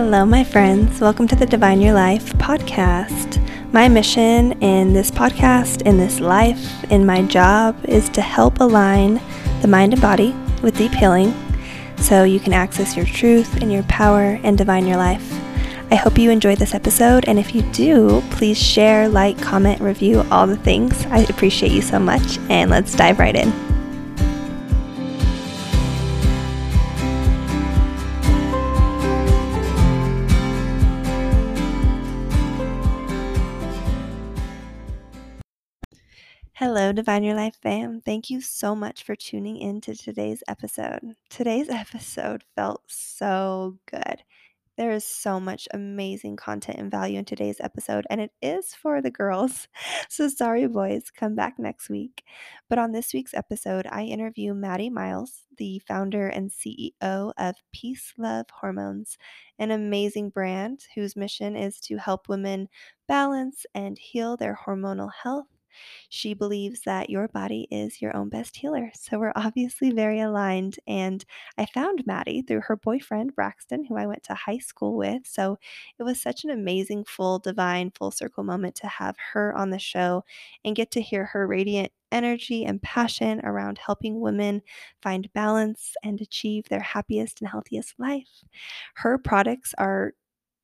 Hello, my friends. Welcome to the Divine Your Life podcast. My mission in this podcast, in this life, in my job is to help align the mind and body with deep healing so you can access your truth and your power and divine your life. I hope you enjoyed this episode, and if you do, please share, like, comment, review, all the things. I appreciate you so much, and let's dive right in. Divine Your Life fam. Thank you so much for tuning in to today's episode. Today's episode felt so good. There is so much amazing content and value in today's episode, and it is for the girls. So, sorry, boys, come back next week. But on this week's episode, I interview Maddie Miles, the founder and CEO of Peace Love Hormones, an amazing brand whose mission is to help women balance and heal their hormonal health she believes that your body is your own best healer. So we're obviously very aligned. And I found Maddie through her boyfriend, Braxton, who I went to high school with. So it was such an amazing, full, divine, full circle moment to have her on the show and get to hear her radiant energy and passion around helping women find balance and achieve their happiest and healthiest life. Her products are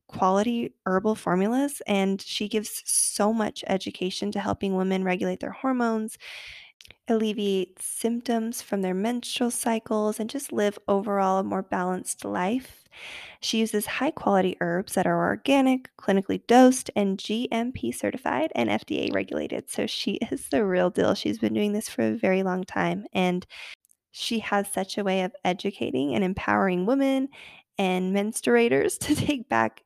quality herbal formulas and she gives so much education to helping women regulate their hormones alleviate symptoms from their menstrual cycles and just live overall a more balanced life. She uses high quality herbs that are organic clinically dosed and gmp certified and fda regulated. So she is the real deal. She's been doing this for a very long time and she has such a way of educating and empowering women and menstruators to take back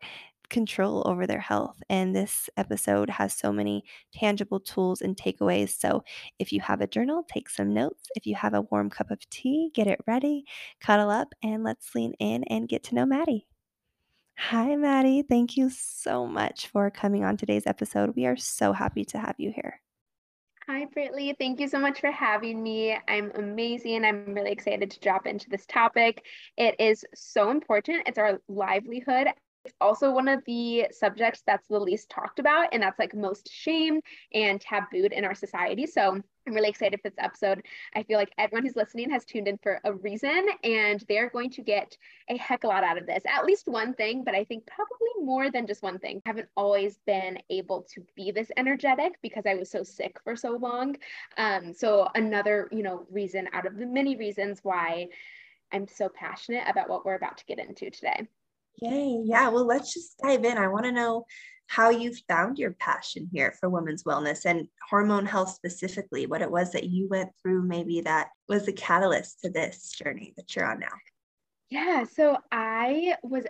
control over their health. And this episode has so many tangible tools and takeaways. So if you have a journal, take some notes. If you have a warm cup of tea, get it ready, cuddle up, and let's lean in and get to know Maddie. Hi, Maddie. Thank you so much for coming on today's episode. We are so happy to have you here. Hi, Brittany. Thank you so much for having me. I'm amazing. I'm really excited to drop into this topic. It is so important. It's our livelihood. Also one of the subjects that's the least talked about, and that's like most shamed and tabooed in our society. So I'm really excited for this episode. I feel like everyone who's listening has tuned in for a reason and they're going to get a heck of a lot out of this. At least one thing, but I think probably more than just one thing. I haven't always been able to be this energetic because I was so sick for so long. Um, so another, you know, reason out of the many reasons why I'm so passionate about what we're about to get into today. Yay. Yeah. Well, let's just dive in. I want to know how you found your passion here for women's wellness and hormone health specifically, what it was that you went through, maybe that was the catalyst to this journey that you're on now. Yeah, so I was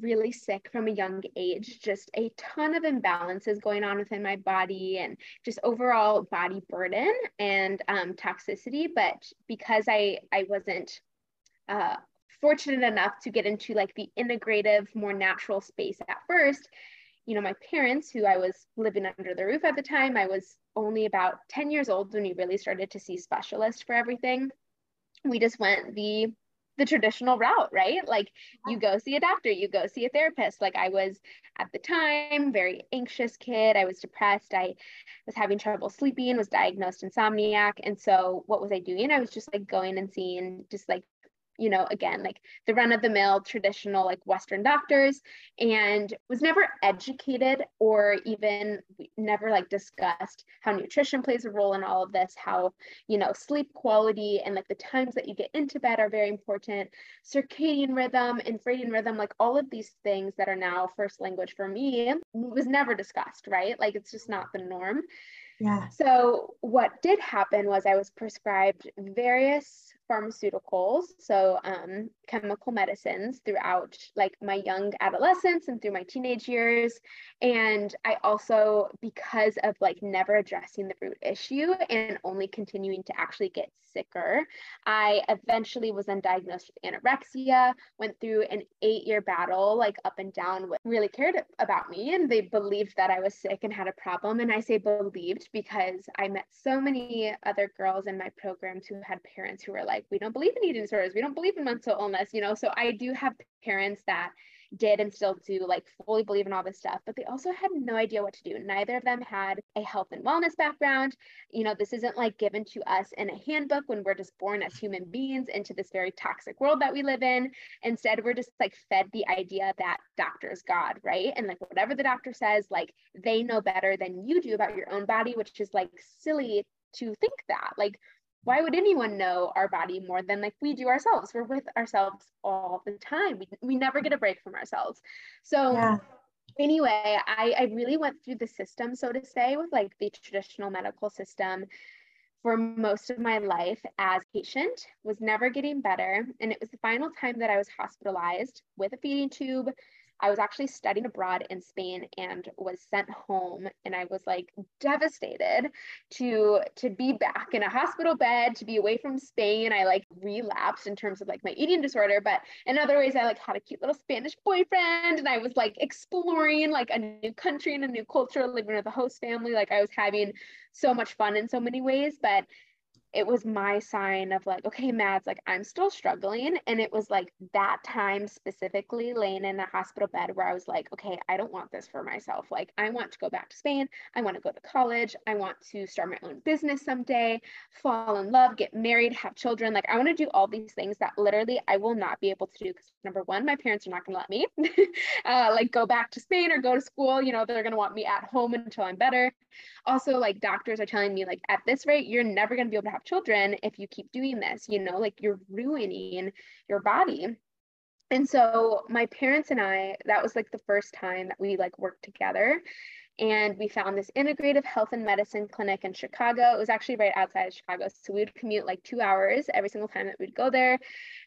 really sick from a young age, just a ton of imbalances going on within my body and just overall body burden and um, toxicity. But because I, I wasn't uh, fortunate enough to get into like the integrative, more natural space at first, you know, my parents, who I was living under the roof at the time, I was only about 10 years old when we really started to see specialists for everything. We just went the the traditional route, right? Like you go see a doctor, you go see a therapist. Like I was at the time, very anxious kid. I was depressed. I was having trouble sleeping, was diagnosed insomniac. And so what was I doing? I was just like going and seeing just like you know, again, like the run of the mill traditional, like Western doctors, and was never educated or even never like discussed how nutrition plays a role in all of this, how, you know, sleep quality and like the times that you get into bed are very important, circadian rhythm, and infradian rhythm, like all of these things that are now first language for me was never discussed, right? Like it's just not the norm. Yeah. So what did happen was I was prescribed various pharmaceuticals, so um, chemical medicines throughout like my young adolescence and through my teenage years. And I also, because of like never addressing the root issue and only continuing to actually get sicker, I eventually was then diagnosed with anorexia, went through an eight year battle, like up and down, with really cared about me. And they believed that I was sick and had a problem. And I say believed because I met so many other girls in my programs who had parents who were like, we don't believe in eating disorders. We don't believe in mental illness, you know? So I do have parents that did and still do like fully believe in all this stuff, but they also had no idea what to do. Neither of them had a health and wellness background. You know, this isn't like given to us in a handbook when we're just born as human beings into this very toxic world that we live in. Instead, we're just like fed the idea that doctor's God, right? And like whatever the doctor says, like they know better than you do about your own body, which is like silly to think that. Like, why would anyone know our body more than like we do ourselves? We're with ourselves all the time. We, we never get a break from ourselves. So yeah. anyway, I, I really went through the system, so to say, with like the traditional medical system for most of my life as patient was never getting better and it was the final time that i was hospitalized with a feeding tube I was actually studying abroad in Spain and was sent home and I was like devastated to to be back in a hospital bed to be away from Spain. I like relapsed in terms of like my eating disorder but in other ways I like had a cute little Spanish boyfriend and I was like exploring like a new country and a new culture living with a host family. Like I was having so much fun in so many ways but it was my sign of like, okay, Mads, like I'm still struggling. And it was like that time specifically laying in a hospital bed where I was like, okay, I don't want this for myself. Like, I want to go back to Spain. I want to go to college. I want to start my own business someday, fall in love, get married, have children. Like, I want to do all these things that literally I will not be able to do because number one, my parents are not going to let me uh, like go back to Spain or go to school. You know, they're going to want me at home until I'm better. Also, like doctors are telling me, like, at this rate, you're never going to be able to have children if you keep doing this, you know, like you're ruining your body. And so my parents and I, that was like the first time that we like worked together and we found this integrative health and medicine clinic in Chicago. It was actually right outside of Chicago. So we would commute like two hours every single time that we'd go there.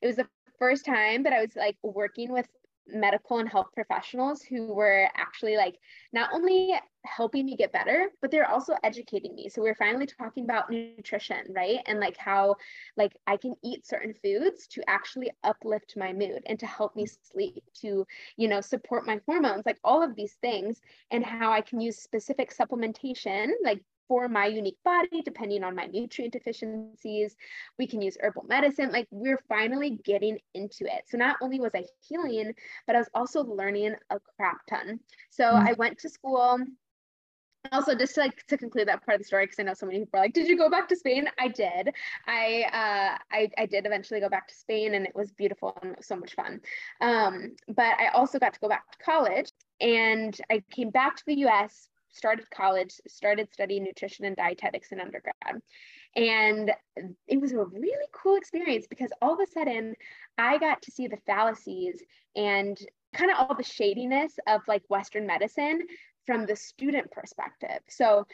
It was the first time that I was like working with medical and health professionals who were actually like not only helping me get better but they're also educating me. So we're finally talking about nutrition right? And like how like i can eat certain foods to actually uplift my mood and to help me sleep to you know support my hormones like all of these things and how i can use specific supplementation like for my unique body, depending on my nutrient deficiencies. We can use herbal medicine. Like we're finally getting into it. So not only was I healing, but I was also learning a crap ton. So mm-hmm. I went to school also just to, like to conclude that part of the story because i know so many people are like did you go back to spain i did i uh I, I did eventually go back to spain and it was beautiful and it was so much fun um but i also got to go back to college and i came back to the us started college, started studying nutrition and dietetics in undergrad. And it was a really cool experience because all of a sudden I got to see the fallacies and kind of all the shadiness of like Western medicine from the student perspective. So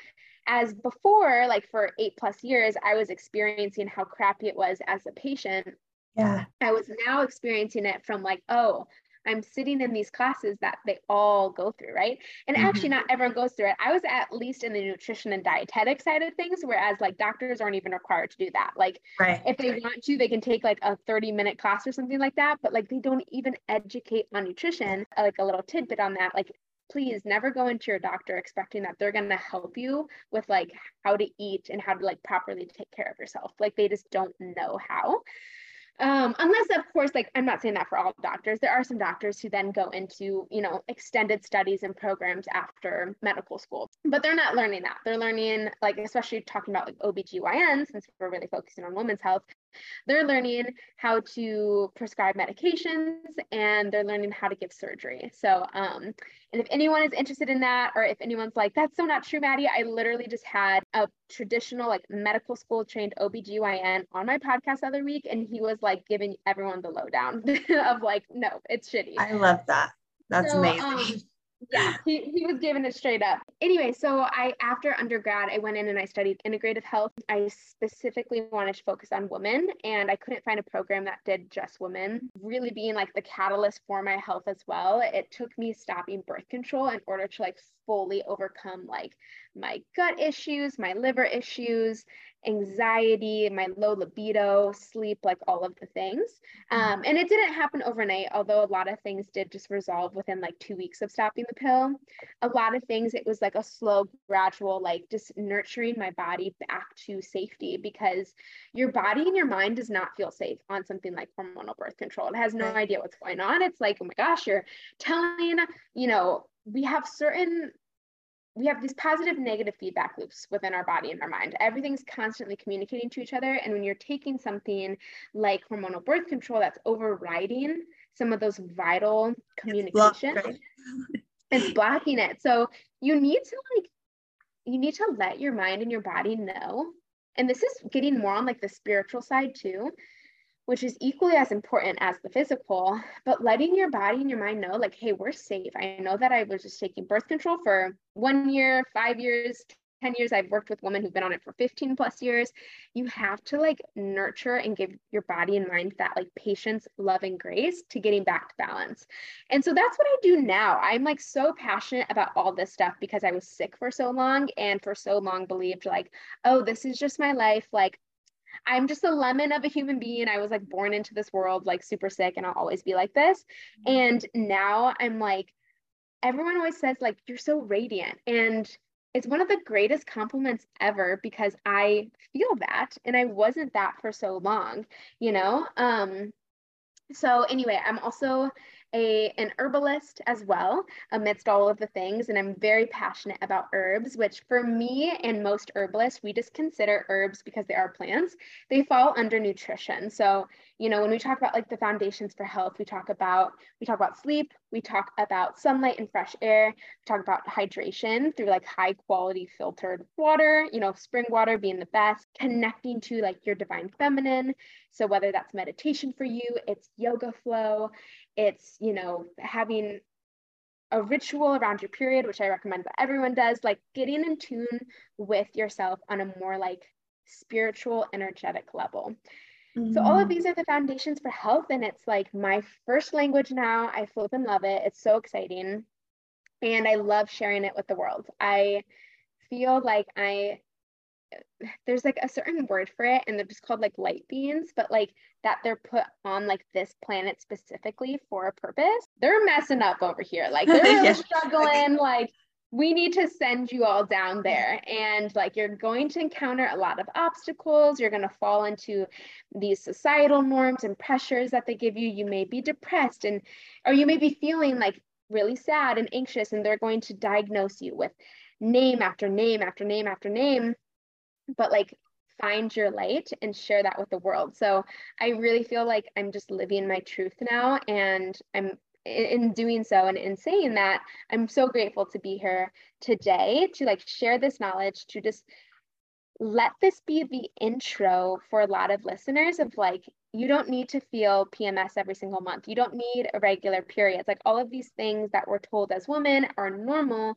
as before, like for eight plus years, I was experiencing how crappy it was as a patient. Yeah. I was now experiencing it from like, oh, I'm sitting in these classes that they all go through, right? And mm-hmm. actually, not everyone goes through it. I was at least in the nutrition and dietetic side of things, whereas like doctors aren't even required to do that. Like, right. if they want to, they can take like a 30 minute class or something like that, but like they don't even educate on nutrition. Like a little tidbit on that, like please never go into your doctor expecting that they're going to help you with like how to eat and how to like properly take care of yourself like they just don't know how um, unless of course like i'm not saying that for all doctors. There are some doctors who then go into you know extended studies and programs after medical school but they're not learning that. They're learning like especially talking about like obgyn since we're really focusing on women's health they're learning how to prescribe medications and they're learning how to give surgery. So, um, and if anyone is interested in that, or if anyone's like, that's so not true, Maddie, I literally just had a traditional, like medical school trained OBGYN on my podcast the other week, and he was like giving everyone the lowdown of like, no, it's shitty. I love that. That's so, amazing. Um, yeah, he, he was giving it straight up. Anyway, so I after undergrad, I went in and I studied integrative health. I specifically wanted to focus on women, and I couldn't find a program that did just women. Really being like the catalyst for my health as well. It took me stopping birth control in order to like fully overcome like my gut issues, my liver issues, anxiety, my low libido, sleep, like all of the things. Mm-hmm. Um, and it didn't happen overnight, although a lot of things did just resolve within like two weeks of stopping the pill. A lot of things, it was like a slow, gradual, like just nurturing my body back to safety because your body and your mind does not feel safe on something like hormonal birth control. It has no idea what's going on. It's like, oh my gosh, you're telling, you know, we have certain we have these positive negative feedback loops within our body and our mind. Everything's constantly communicating to each other. And when you're taking something like hormonal birth control that's overriding some of those vital communication it's, right? it's blocking it. So you need to like you need to let your mind and your body know. And this is getting more on like the spiritual side too which is equally as important as the physical, but letting your body and your mind know, like, hey, we're safe. I know that I was just taking birth control for one year, five years, 10 years. I've worked with women who've been on it for 15 plus years. You have to like nurture and give your body and mind that like patience, love, and grace to getting back to balance. And so that's what I do now. I'm like so passionate about all this stuff because I was sick for so long and for so long believed like, oh, this is just my life. Like, I'm just a lemon of a human being. I was like born into this world like super sick and I'll always be like this. Mm-hmm. And now I'm like, everyone always says like you're so radiant and it's one of the greatest compliments ever because I feel that and I wasn't that for so long, you know? Um so anyway, I'm also a an herbalist as well amidst all of the things and i'm very passionate about herbs which for me and most herbalists we just consider herbs because they are plants. They fall under nutrition. So you know when we talk about like the foundations for health we talk about we talk about sleep we talk about sunlight and fresh air we talk about hydration through like high quality filtered water you know spring water being the best connecting to like your divine feminine. So whether that's meditation for you it's yoga flow it's you know having a ritual around your period which i recommend that everyone does like getting in tune with yourself on a more like spiritual energetic level mm-hmm. so all of mm-hmm. these are the foundations for health and it's like my first language now. I flip and love it. It's so exciting. And i love sharing it with the world. I feel like i there's like a certain word for it and they're just called like light beings but like that they're put on like this planet specifically for a purpose. They're messing up over here. Like they're really struggling like we need to send you all down there. And like you're going to encounter a lot of obstacles. You're going to fall into these societal norms and pressures that they give you. You may be depressed and or you may be feeling like really sad and anxious and they're going to diagnose you with name after name after name after name. But like find your light and share that with the world. So I really feel like I'm just living my truth now and I'm in doing so and in saying that I'm so grateful to be here today to like share this knowledge to just let this be the intro for a lot of listeners of like you don't need to feel PMS every single month. You don't need a irregular periods. Like all of these things that we're told as women are normal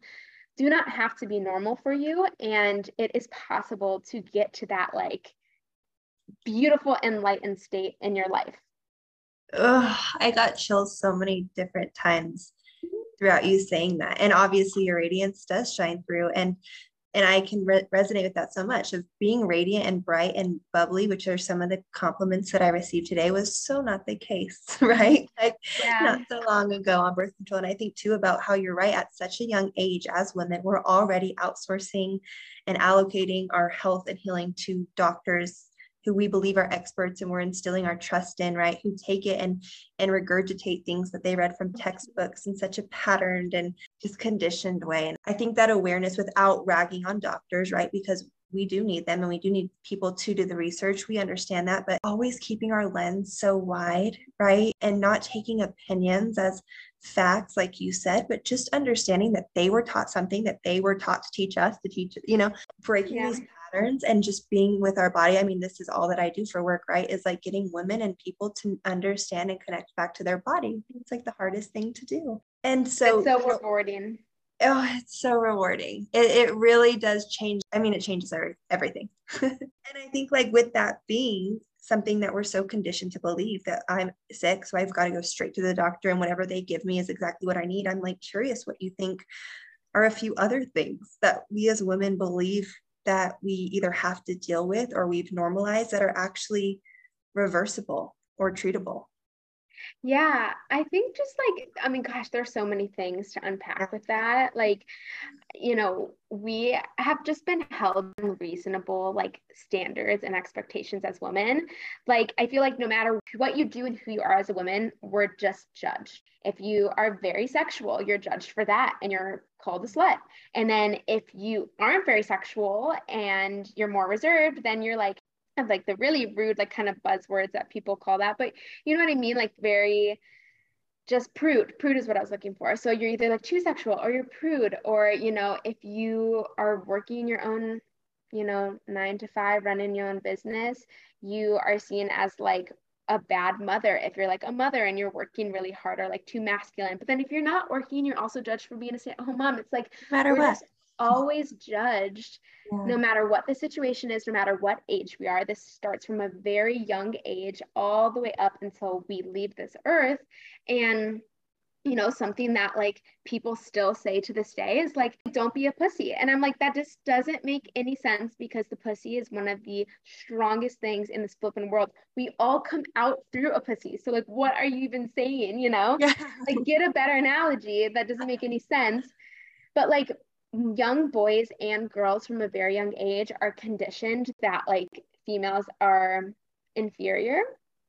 do not have to be normal for you. And it is possible to get to that like beautiful enlightened state in your life. Ugh, I got chills so many different times throughout you saying that. And obviously, your radiance does shine through. And and I can re- resonate with that so much of being radiant and bright and bubbly, which are some of the compliments that I received today, was so not the case, right? Like yeah. not so long ago on birth control. And I think too about how you're right at such a young age as women, we're already outsourcing and allocating our health and healing to doctors who we believe are experts and we're instilling our trust in, right? Who take it and and regurgitate things that they read from textbooks in such a patterned and just conditioned way. And I think that awareness without ragging on doctors, right? Because we do need them and we do need people to do the research. We understand that, but always keeping our lens so wide, right? And not taking opinions as facts, like you said, but just understanding that they were taught something that they were taught to teach us to teach, you know, breaking yeah. these patterns and just being with our body. I mean, this is all that I do for work, right? Is like getting women and people to understand and connect back to their body. It's like the hardest thing to do. And so, it's so rewarding. Oh, it's so rewarding. It, it really does change. I mean, it changes every, everything. and I think, like, with that being something that we're so conditioned to believe that I'm sick, so I've got to go straight to the doctor, and whatever they give me is exactly what I need. I'm like curious what you think are a few other things that we as women believe that we either have to deal with or we've normalized that are actually reversible or treatable. Yeah, I think just like, I mean, gosh, there's so many things to unpack with that. Like, you know, we have just been held reasonable like standards and expectations as women. Like, I feel like no matter what you do and who you are as a woman, we're just judged. If you are very sexual, you're judged for that and you're called a slut. And then if you aren't very sexual and you're more reserved, then you're like, like the really rude like kind of buzzwords that people call that. But you know what i mean? Like very just prude. Prude is what i was looking for. So you're either like too sexual or you're prude. Or you know if you are working your own you know nine to five running your own business you are seen as like a bad mother if you're like a mother and you're working really hard or like too masculine but then if you're not working you're also judged for being a stay-at-home mom it's like no matter what always judged yeah. no matter what the situation is, no matter what age we are. This starts from a very young age all the way up until we leave this earth. And you know, something that like people still say to this day is like, don't be a pussy. And I'm like, that just doesn't make any sense because the pussy is one of the strongest things in this flipping world. We all come out through a pussy. So, like, what are you even saying? You know, yeah. like, get a better analogy that doesn't make any sense. But like, young boys and girls from a very young age are conditioned that like females are inferior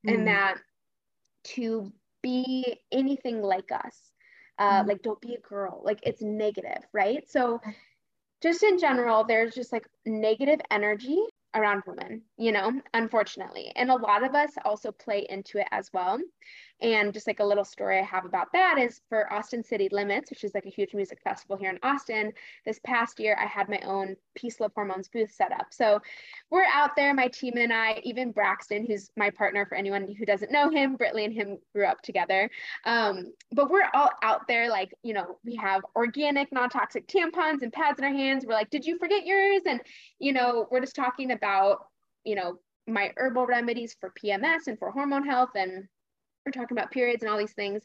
mm. and that to be anything like us uh, mm. like don't be a girl like it's negative right? So just in general there's just like negative energy around women you know unfortunately. And a lot of us also play into it as well and just like a little story I have about that is for Austin City Limits, which is like a huge music festival here in Austin. This past year, I had my own Peace Love Hormones booth set up. So we're out there, my team and I, even Braxton, who's my partner for anyone who doesn't know him, Britley and him grew up together. Um, but we're all out there, like, you know, we have organic, non toxic tampons and pads in our hands. We're like, did you forget yours? And, you know, we're just talking about, you know, my herbal remedies for PMS and for hormone health and we're talking about periods and all these things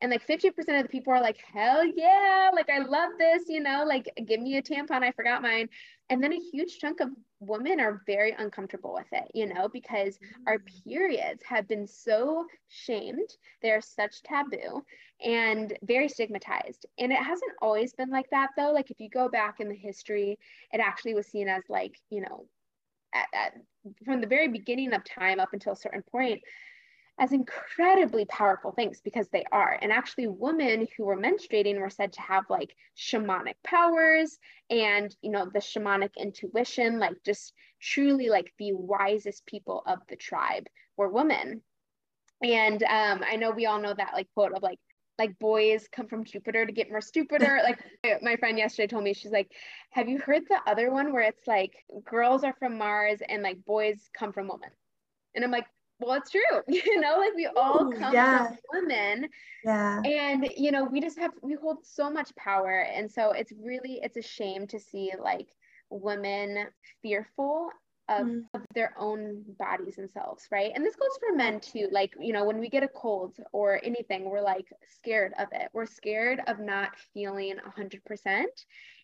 and like 50% of the people are like hell yeah like i love this you know like give me a tampon i forgot mine and then a huge chunk of women are very uncomfortable with it you know because mm-hmm. our mm. periods have been so shamed they're such taboo and very stigmatized and it hasn't always been like that though like if you go back in the history it actually was seen as like you know at, at, from the very beginning of time up until a certain point as incredibly powerful things because they are. And actually, women who were menstruating were said to have like shamanic powers and, you know, the shamanic intuition, like just truly like the wisest people of the tribe were women. And um, I know we all know that like quote of like, like boys come from Jupiter to get more stupider. like my friend yesterday told me, she's like, have you heard the other one where it's like girls are from Mars and like boys come from women? And I'm like, well it's true you know like we all come yeah. from women yeah and you know we just have we hold so much power and so it's really it's a shame to see like women fearful of, mm. of their own bodies themselves right and this goes for men too like you know when we get a cold or anything we're like scared of it we're scared of not feeling 100%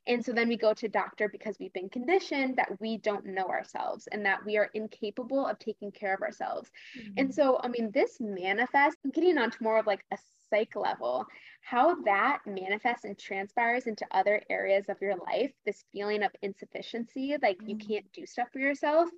and so then we go to doctor because we've been conditioned that we don't know ourselves and that we are incapable of taking care of ourselves. Mm-hmm. And so, I mean, this manifests, getting onto more of like a psych level, how that manifests and transpires into other areas of your life, this feeling of insufficiency, like you can't do stuff for yourself,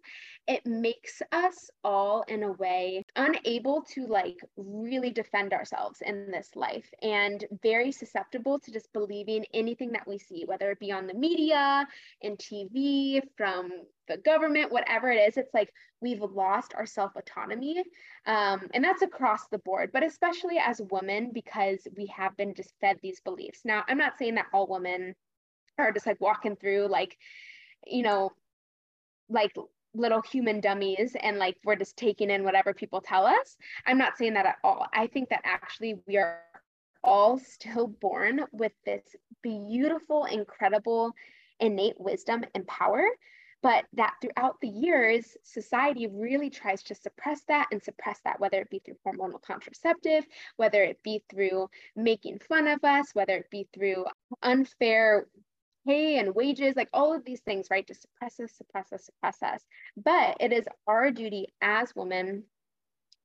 it makes us all in a way unable to like really defend ourselves in this life and very susceptible to just believing anything that we see, whether it be on the media, in TV, from the government, whatever it is, it's like we've lost our self autonomy. Um, and that's across the board, but especially as women, because we have been just fed these beliefs. Now, I'm not saying that all women are just like walking through, like, you know, like little human dummies and like we're just taking in whatever people tell us. I'm not saying that at all. I think that actually we are all still born with this beautiful, incredible, innate wisdom and power but that throughout the years, society really tries to suppress that and suppress that, whether it be through hormonal contraceptive, whether it be through making fun of us, whether it be through unfair pay and wages, like all of these things, right? To suppress us, suppress us, suppress us. But it is our duty as women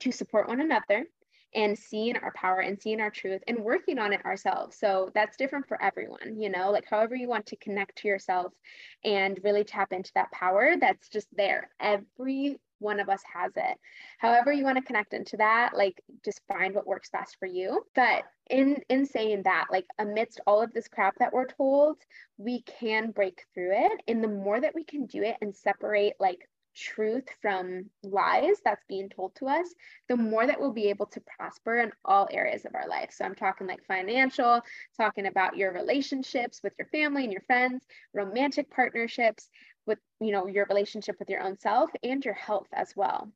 to support one another and seeing our power and seeing our truth and working on it ourselves. So that's different for everyone, you know, like however you want to connect to yourself and really tap into that power that's just there. Every one of us has it. However you want to connect into that, like just find what works best for you. But in in saying that, like amidst all of this crap that we're told, we can break through it. And the more that we can do it and separate like truth from lies that's being told to us, the more that we'll be able to prosper in all areas of our life. So I'm talking like financial, talking about your relationships with your family and your friends, romantic partnerships, with you know your relationship with your own self and your health as well.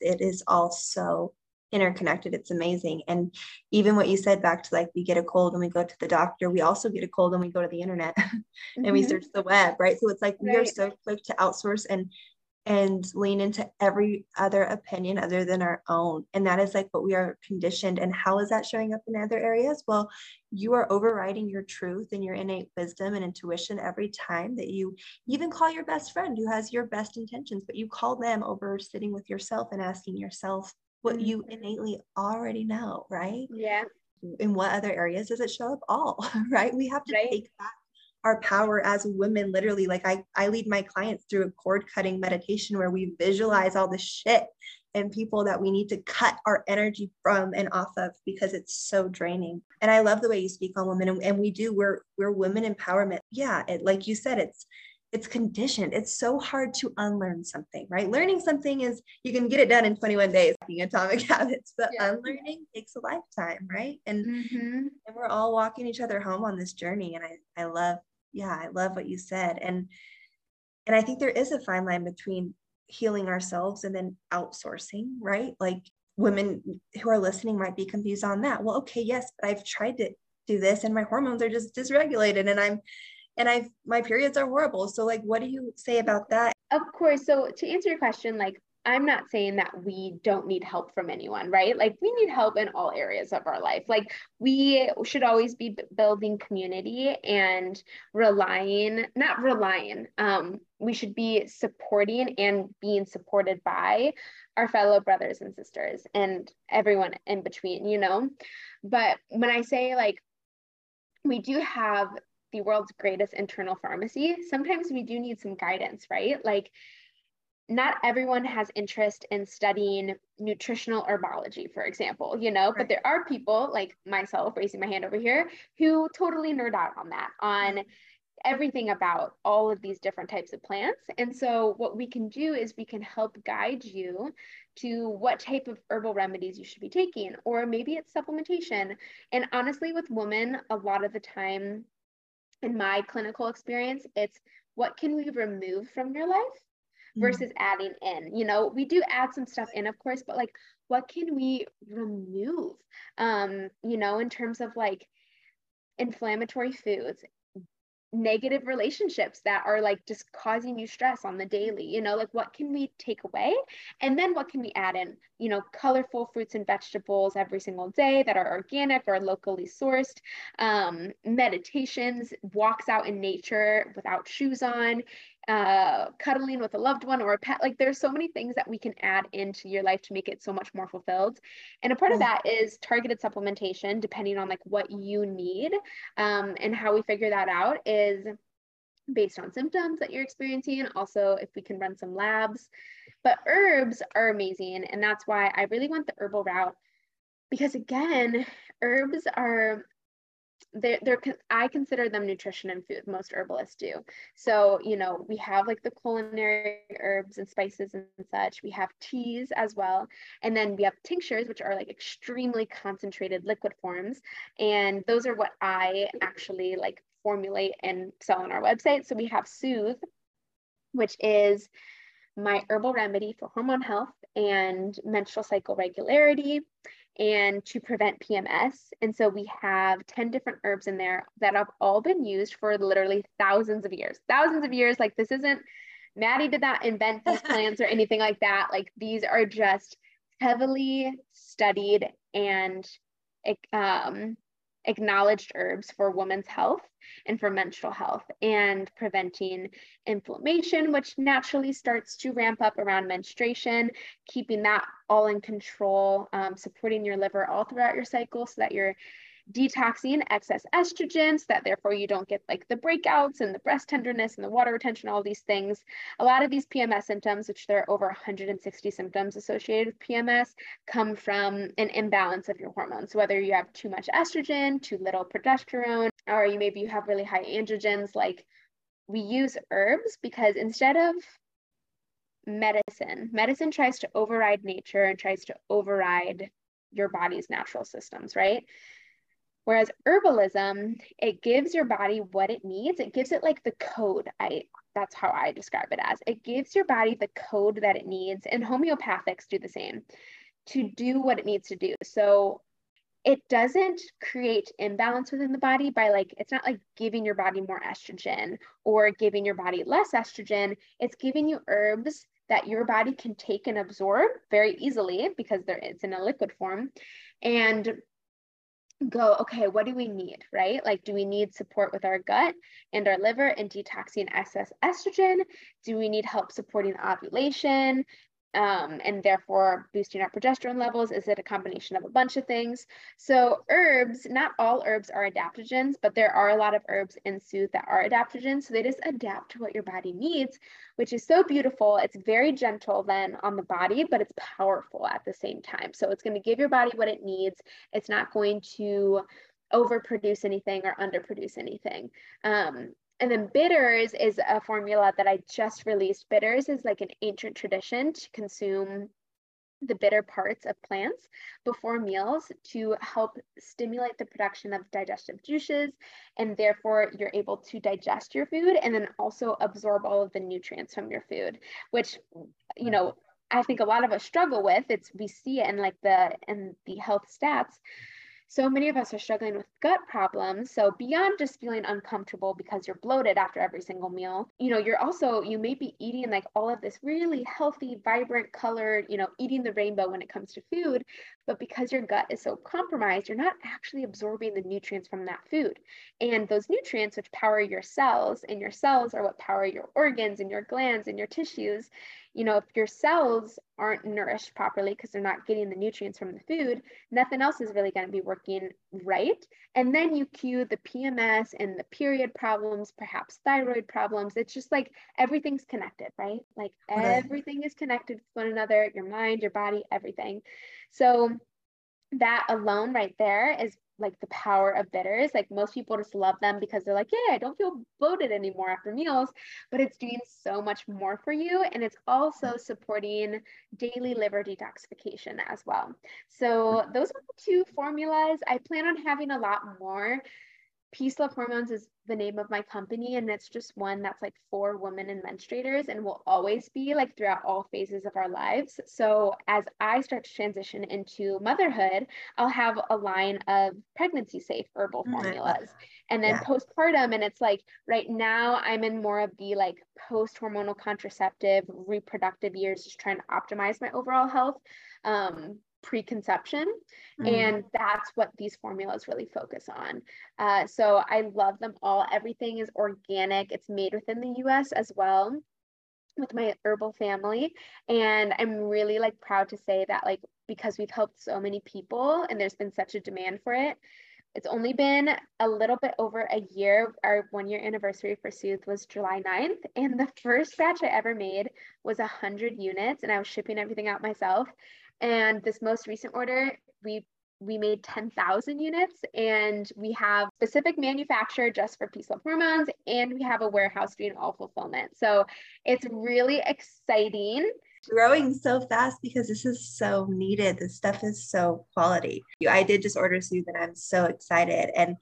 It is all so interconnected. It's amazing. And even what you said back to like we get a cold and we go to the doctor, we also get a cold and we go to the internet and mm-hmm. we search the web, right? So it's like right. we are so quick to outsource and and lean into every other opinion other than our own. And that is like what we are conditioned. And how is that showing up in other areas? Well, you are overriding your truth and your innate wisdom and intuition every time that you even call your best friend who has your best intentions, but you call them over sitting with yourself and asking yourself what mm-hmm. you innately already know, right? Yeah. In what other areas does it show up? All, right? We have to right. take back our power as women literally like I, I lead my clients through a cord cutting meditation where we visualize all the shit and people that we need to cut our energy from and off of because it's so draining and i love the way you speak on women and, and we do we're we're women empowerment yeah it, like you said it's it's conditioned. It's so hard to unlearn something, right? Learning something is you can get it done in 21 days, being atomic habits, but yeah. unlearning takes a lifetime, right? And mm-hmm. and we're all walking each other home on this journey. And I I love, yeah, I love what you said. And and I think there is a fine line between healing ourselves and then outsourcing, right? Like women who are listening might be confused on that. Well, okay, yes, but I've tried to do this and my hormones are just dysregulated and I'm and I've my periods are horrible. So like what do you say about that? Of course. So to answer your question, like I'm not saying that we don't need help from anyone, right? Like we need help in all areas of our life. Like we should always be building community and relying, not relying, um, we should be supporting and being supported by our fellow brothers and sisters and everyone in between, you know? But when I say like, we do have the world's greatest internal pharmacy, sometimes we do need some guidance, right? Like, not everyone has interest in studying nutritional herbology, for example, you know, right. but there are people like myself, raising my hand over here, who totally nerd out on that, on mm-hmm. everything about all of these different types of plants. And so, what we can do is we can help guide you to what type of herbal remedies you should be taking, or maybe it's supplementation. And honestly, with women, a lot of the time, in my clinical experience, it's what can we remove from your life mm-hmm. versus mm-hmm. adding in. You know, we do add some stuff in, of course, but like what can we remove? Um, you know, in terms of like inflammatory foods, negative relationships that are like just causing you stress on the daily you know like what can we take away? And then what can we add in? You know colorful fruits and vegetables every single day that are organic or locally sourced um, meditations walks out in nature without shoes on uh, cuddling with a loved one or a pet. Like there's so many things that we can add into your life to make it so much more fulfilled. And a part of that is targeted supplementation, depending on like what you need. Um, and how we figure that out is based on symptoms that you're experiencing. Also, if we can run some labs. But herbs are amazing. And that's why I really want the herbal route because again, herbs are they're, they're I consider them nutrition and food. Most herbalists do. So you know we have like the culinary herbs and spices and such. We have teas as well, and then we have tinctures, which are like extremely concentrated liquid forms, and those are what I actually like formulate and sell on our website. So we have Soothe, which is my herbal remedy for hormone health and menstrual cycle regularity and to prevent PMS. And so we have 10 different herbs in there that have all been used for literally thousands of years. Thousands of years. Like this isn't Maddie did not invent these plants or anything like that. Like these are just heavily studied and um, acknowledged herbs for women's health and for menstrual health and preventing inflammation, which naturally starts to ramp up around menstruation, keeping that all in control, um, supporting your liver all throughout your cycle so that you're detoxing excess estrogen so that therefore you don't get like the breakouts and the breast tenderness and the water retention, all these things. A lot of these PMS symptoms, which there are over 160 symptoms associated with PMS, come from an imbalance of your hormones. Whether you have too much estrogen, too little progesterone, or you maybe you have really high androgens, like we use herbs because instead of medicine, medicine tries to override nature and tries to override your body's natural systems, right? Whereas herbalism, it gives your body what it needs. It gives it like the code. I that's how I describe it as. It gives your body the code that it needs, and homeopathics do the same to do what it needs to do. So it doesn't create imbalance within the body by like it's not like giving your body more estrogen or giving your body less estrogen. It's giving you herbs that your body can take and absorb very easily because there it's in a liquid form and go, okay, what do we need, right? Like, do we need support with our gut and our liver and detoxing excess estrogen? Do we need help supporting ovulation? Um, and therefore boosting our progesterone levels? Is it a combination of a bunch of things? So herbs, not all herbs are adaptogens, but there are a lot of herbs in Soothe that are adaptogens. So they just adapt to what your body needs, which is so beautiful. It's very gentle then on the body, but it's powerful at the same time. So it's going to give your body what it needs. It's not going to overproduce anything or underproduce anything. Um, and then bitters is a formula that I just released. Bitters is like an ancient tradition to consume the bitter parts of plants before meals to help stimulate the production of digestive juices and therefore you're able to digest your food and then also absorb all of the nutrients from your food which you know I think a lot of us struggle with it's we see it in like the in the health stats so many of us are struggling with gut problems. So beyond just feeling uncomfortable because you're bloated after every single meal, you know, you're also, you may be eating like all of this really healthy, vibrant, colored, you know, eating the rainbow when it comes to food. But because your gut is so compromised, you're not actually absorbing the nutrients from that food. And those nutrients, which power your cells, and your cells are what power your organs and your glands and your tissues, you know, if your cells aren't nourished properly because they're not getting the nutrients from the food, nothing else is really going to be working right. And then you cue the PMS and the period problems, perhaps thyroid problems. It's just like everything's connected, right? Like everything is connected with one another, your mind, your body, everything. So that alone right there is like the power of bitters. Like most people just love them because they're like, yeah, I don't feel bloated anymore after meals, but it's doing so much more for you. And it's also mm-hmm. supporting daily liver detoxification as well. So mm-hmm. those are the two formulas. I plan on having a lot more. Peace Love Hormones is the name of my company, and it's just one that's like for women and menstruators and will always be like throughout all phases of our lives. So, as I start to transition into motherhood, I'll have a line of pregnancy safe herbal mm-hmm. formulas. And then yeah. postpartum, and it's like right now I'm in more of the like post hormonal contraceptive reproductive years, just trying to optimize my overall health. Um, preconception mm. and that's what these formulas really focus on uh, so i love them all everything is organic it's made within the us as well with my herbal family and i'm really like proud to say that like because we've helped so many people and there's been such a demand for it it's only been a little bit over a year. Our one year anniversary for Soothe was July 9th. And the first batch I ever made was 100 units, and I was shipping everything out myself. And this most recent order, we we made 10,000 units and we have specific manufacturer just for Peace Love Hormones and we have a warehouse doing all fulfillment. So it's really exciting. Growing so fast because this is so needed. This stuff is so quality. I did just order Soothe and I'm so excited. And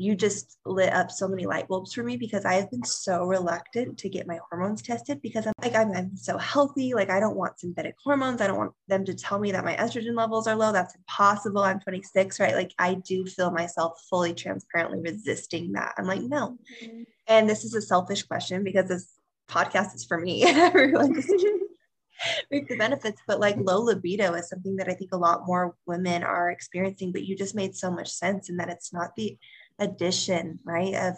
you just lit up so many light bulbs for me because I have been so reluctant to get my hormones tested because I'm like, I'm, I'm, so healthy. Like, I don't want synthetic hormones. I don't want them to tell me that my estrogen levels are low. That's impossible. I'm 26, right? Like, I do feel myself fully transparently resisting that. I'm like, no. Mm-hmm. And this is a selfish question because this podcast is for me. Everyone reap the benefits. But like low libido is something that I think a lot more women are experiencing. But you just made so much sense in that it's not the addition, right, of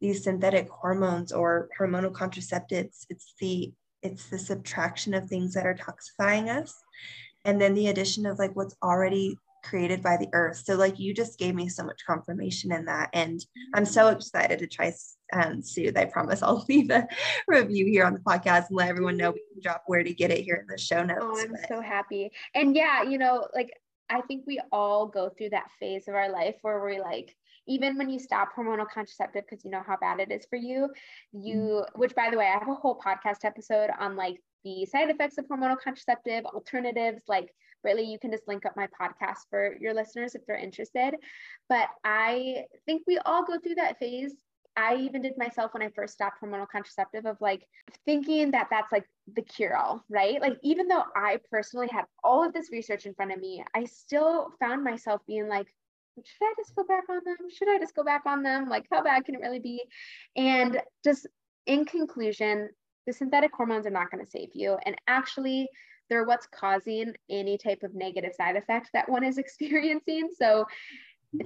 these synthetic hormones or hormonal contraceptives. It's the it's the subtraction of things that are toxifying us and then the addition of like what's already created by the earth. So like you just gave me so much confirmation in that. And I'm so excited to try um, Soothe. I promise I'll leave a review here on the podcast and let everyone know we can drop where to get it here in the show notes. Oh, I'm but. so happy. And yeah, you know, like I think we all go through that phase of our life where we like, even when you stop hormonal contraceptive because you know how bad it is for you, you, mm-hmm. which by the way, I have a whole podcast episode on like the side effects of hormonal contraceptive, alternatives, like really you can just link up my podcast for your listeners if they're interested. But I think we all go through that phase. I even did myself when I first stopped hormonal contraceptive of like thinking that that's like the cure all, right? Like, even though I personally had all of this research in front of me, I still found myself being like, should I just go back on them? Should I just go back on them? Like, how bad can it really be? And just in conclusion, the synthetic hormones are not going to save you. And actually, they're what's causing any type of negative side effect that one is experiencing. So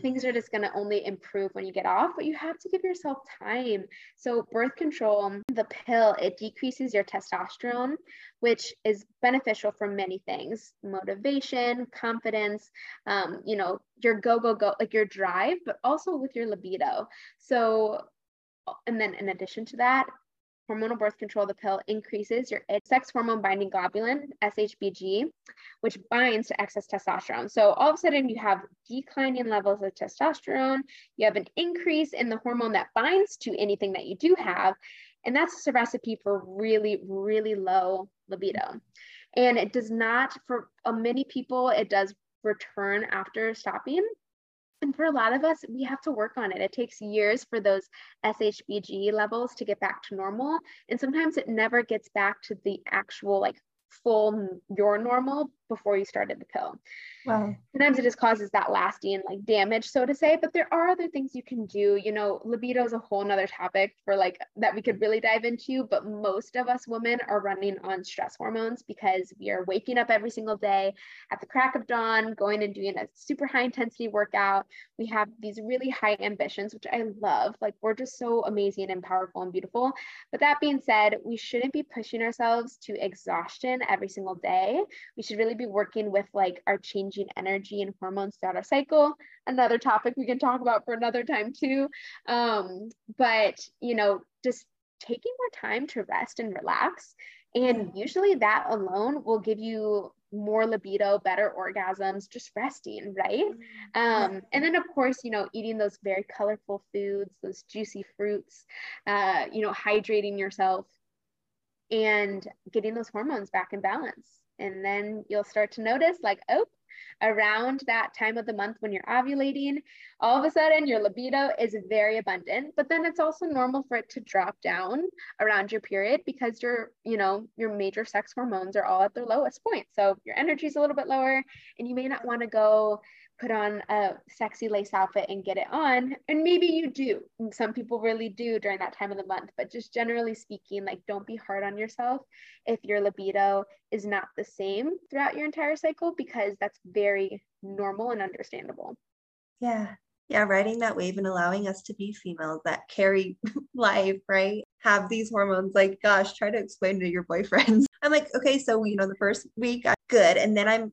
things are just going to only improve when you get off, but you have to give yourself time. So, birth control, the pill, it decreases your testosterone, which is beneficial for many things motivation, confidence, um, you know, your go, go, go, like your drive, but also with your libido. So, and then in addition to that, hormonal birth control, the pill increases your sex hormone binding globulin, SHBG, which binds to excess testosterone. So all of a sudden you have declining levels of testosterone, you have an increase in the hormone that binds to anything that you do have. And that's a recipe for really, really low libido. And it does not, for uh, many people, it does return after stopping and for a lot of us, we have to work on it. It takes years for those SHBG levels to get back to normal. And sometimes it never gets back to the actual like full your normal before you started the pill. Wow. Sometimes it just causes that lasting like damage, so to say. But there are other things you can do. You know, libido is a whole nother topic for like that we could really dive into. But most of us women are running on stress hormones because we are waking up every single day at the crack of dawn, going and doing a super high intensity workout. We have these really high ambitions, which I love. Like we're just so amazing and powerful and beautiful. But that being said, we shouldn't be pushing ourselves to exhaustion every single day. We should really be working with like our changing energy and hormones throughout our cycle. Another topic we can talk about for another time too. Um, but you know, just taking more time to rest and relax. And usually that alone will give you more libido, better orgasms, just resting, right? Um, and then, of course, you know, eating those very colorful foods, those juicy fruits, uh, you know, hydrating yourself and getting those hormones back in balance. And then you'll start to notice, like, oh, around that time of the month when you're ovulating, all of a sudden your libido is very abundant. But then it's also normal for it to drop down around your period because your, you know, your major sex hormones are all at their lowest point. So your energy is a little bit lower, and you may not want to go put on a sexy lace outfit and get it on. And maybe you do. Some people really do during that time of the month, but just generally speaking, like don't be hard on yourself if your libido is not the same throughout your entire cycle because that's very normal and understandable. Yeah. Yeah, riding that wave and allowing us to be females that carry life, right? Have these hormones. Like, gosh, try to explain to your boyfriends. I'm like, okay, so you know, the first week, I'm good, and then I'm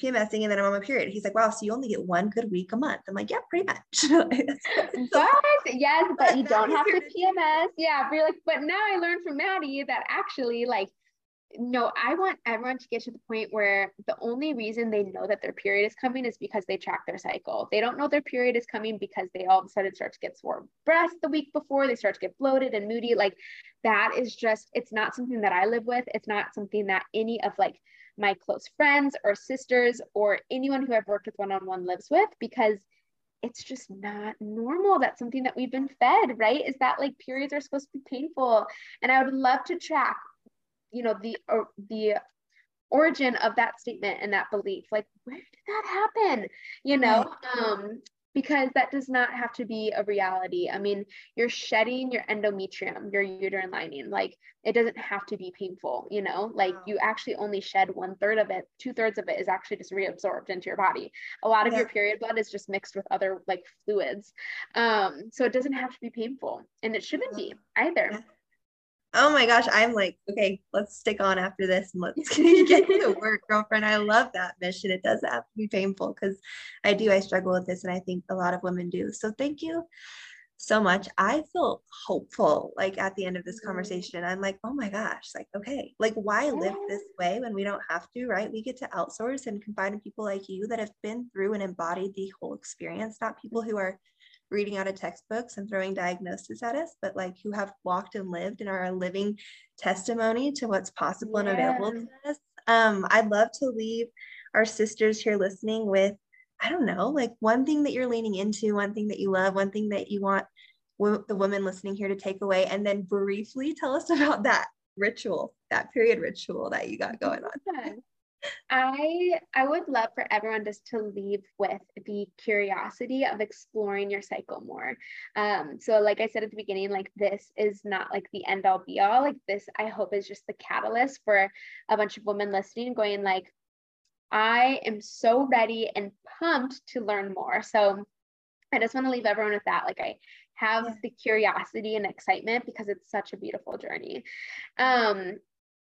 PMSing and then I'm on my period. He's like, wow, so you only get one good week a month. I'm like, yeah, pretty much. but yes, but you don't have to PMS. Yeah. But you're like, but now I learned from Maddie that actually like no, I want everyone to get to the point where the only reason they know that their period is coming is because they track their cycle. They don't know their period is coming because they all of a sudden start to get sore breasts the week before, they start to get bloated and moody. Like that is just, it's not something that I live with. It's not something that any of like my close friends or sisters or anyone who I've worked with one on one lives with because it's just not normal. That's something that we've been fed, right? Is that like periods are supposed to be painful. And I would love to track, you know, the or the origin of that statement and that belief. Like, where did that happen? You know, um, because that does not have to be a reality. I mean, you're shedding your endometrium, your uterine lining. Like it doesn't have to be painful, you know, like wow. you actually only shed one third of it, two thirds of it is actually just reabsorbed into your body. A lot of yeah. your period blood is just mixed with other like fluids. Um, so it doesn't have to be painful and it shouldn't be either. Yeah. Oh my gosh, I'm like, okay, let's stick on after this and let's get to work, girlfriend. I love that mission. It does have to be painful because I do, I struggle with this, and I think a lot of women do. So thank you so much. I feel hopeful like at the end of this mm-hmm. conversation. I'm like, oh my gosh, like, okay, like why live this way when we don't have to, right? We get to outsource and confide in people like you that have been through and embodied the whole experience, not people who are reading out of textbooks and throwing diagnosis at us, but like who have walked and lived and are a living testimony to what's possible yeah. and available to us. Um, I'd love to leave our sisters here listening with, I don't know, like one thing that you're leaning into, one thing that you love, one thing that you want w- the women listening here to take away, and then briefly tell us about that ritual, that period ritual that you got going on. I I would love for everyone just to leave with the curiosity of exploring your cycle more. Um, so like I said at the beginning, like this is not like the end all be all. Like this, I hope is just the catalyst for a bunch of women listening, going like, I am so ready and pumped to learn more. So I just want to leave everyone with that. Like I have yeah. the curiosity and excitement because it's such a beautiful journey. Um,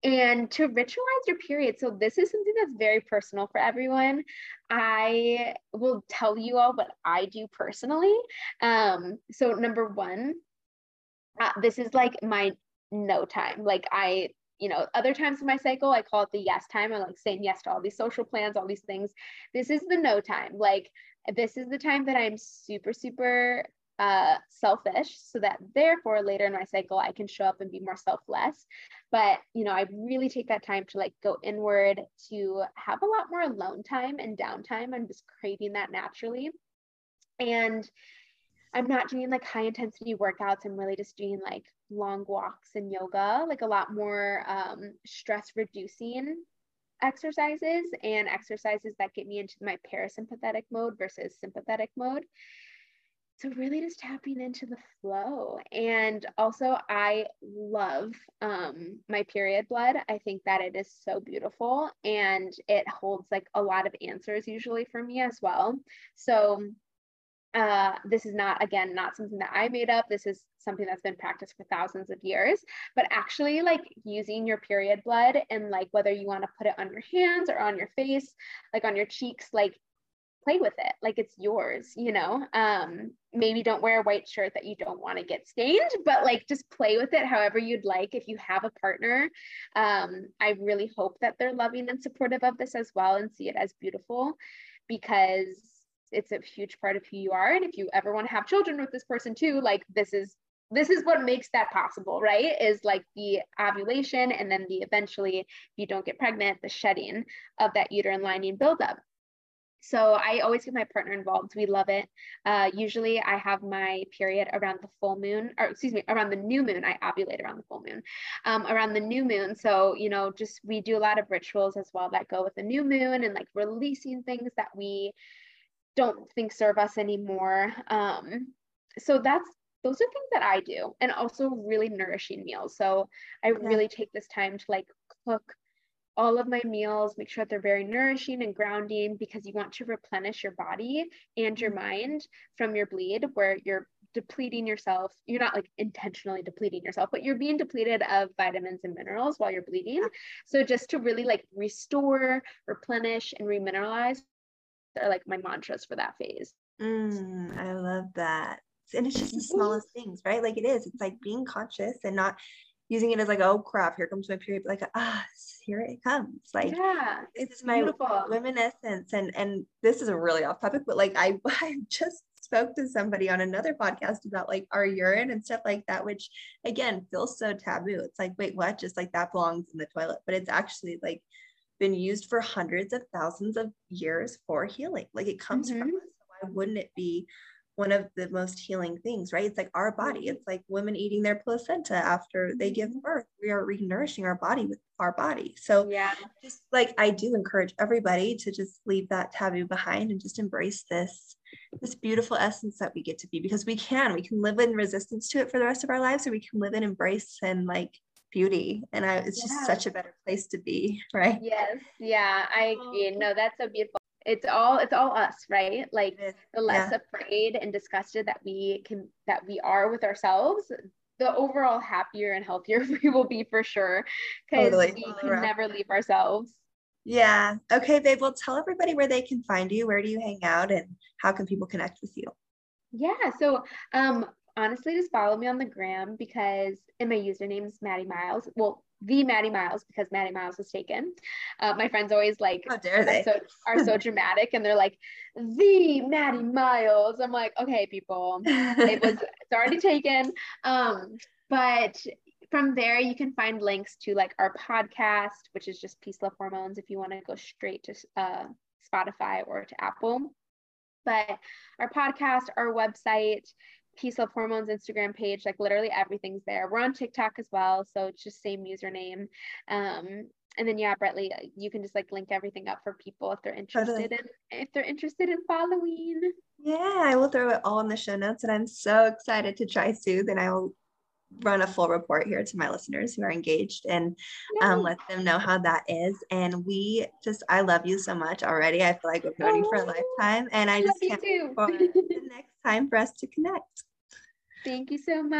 and to ritualize your period. So, this is something that's very personal for everyone. I will tell you all what I do personally. Um, so, number one, uh, this is like my no time. Like, I, you know, other times in my cycle, I call it the yes time. I'm like saying yes to all these social plans, all these things. This is the no time. Like, this is the time that I'm super, super uh, selfish so that therefore later in my cycle I can show up and be more selfless. But you know, I really take that time to like go inward to have a lot more alone time and downtime. I'm just craving that naturally. And I'm not doing like high intensity workouts. I'm really just doing like long walks and yoga, like a lot more um, stress reducing exercises and exercises that get me into my parasympathetic mode versus sympathetic mode so really just tapping into the flow. And also i love um, my period blood. I think that it is so beautiful and it holds like a lot of answers usually for me as well. So uh, this is not again not something that i made up. This is something that's been practiced for thousands of years. But actually like using your period blood and like whether you want to put it on your hands or on your face like on your cheeks like play with it like it's yours you know? Um maybe don't wear a white shirt that you don't want to get stained but like just play with it however you'd like. If you have a partner um i really hope that they're loving and supportive of this as well and see it as beautiful because it's a huge part of who you are. And if you ever want to have children with this person too like this is this is what makes that possible right? Is like the ovulation and then the eventually if you don't get pregnant the shedding of that uterine lining buildup so I always get my partner involved. We love it. Uh, usually I have my period around the full moon, or excuse me, around the new moon. I ovulate around the full moon, um, around the new moon. So, you know, just we do a lot of rituals as well that go with the new moon and like releasing things that we don't think serve us anymore. Um, so that's those are things that I do, and also really nourishing meals. So I yeah. really take this time to like cook all of my meals, make sure that they're very nourishing and grounding because you want to replenish your body and your mm-hmm. mind from your bleed, where you're depleting yourself. You're not like intentionally depleting yourself, but you're being depleted of vitamins and minerals while you're bleeding. So just to really like restore, replenish, and remineralize are like my mantras for that phase. Mm, I love that. And it's just the smallest things, right? Like it is. It's like being conscious and not using it as like, oh crap, here comes my period. But like, ah, here it comes. Like, yeah, this is my beautiful. essence. And and this is a really off topic, but like I I just spoke to somebody on another podcast about like our urine and stuff like that, which again feels so taboo. It's like, wait, what? Just like that belongs in the toilet. But it's actually like been used for hundreds of thousands of years for healing. Like it comes mm-hmm. from us. So why wouldn't it be one of the most healing things, right? It's like our body. Mm-hmm. It's like women eating their placenta after they give mm-hmm. birth. We are renourishing our body with our body. So yeah, just like I do encourage everybody to just leave that taboo behind and just embrace this this beautiful essence that we get to be because we can we can live in resistance to it for the rest of our lives or we can live in embrace and like beauty and I, it's just such a better place to be right yes yeah i agree no that's so beautiful it's all it's all us right like the less yeah. afraid and disgusted that we can that we are with ourselves the overall happier and healthier we will be for sure because totally. we can around. never leave ourselves yeah okay babe well tell everybody where they can find you where do you hang out and how can people connect with you yeah so um honestly just follow me on the gram because and my username is Maddie Miles. Well, the Maddie Miles because Maddie Miles was taken. Uh, my friends always like How dare they? Are so, are so dramatic and they're like the Maddie Miles. I'm like, okay, people, it was it's already taken. Um, but from there you can find links to like our podcast, which is just Peace Love Hormones if you want to go straight to uh, Spotify or to Apple. But our podcast, our website, Peace Love Hormones Instagram page. Like literally everything's there. We're on TikTok as well, so it's just same username. Um, and then yeah, Brettley, you can just like link everything up for people if they're interested in if they're interested in following. Yeah, I will throw it all in the show notes, and I'm so excited to try Soothe, and I will run a full report here to my listeners who are engaged and um, let them know how that is. And we just, I love you so much already. I feel like we've known you for a lifetime, and I just can't wait for the next time for us to connect. Thank you so much.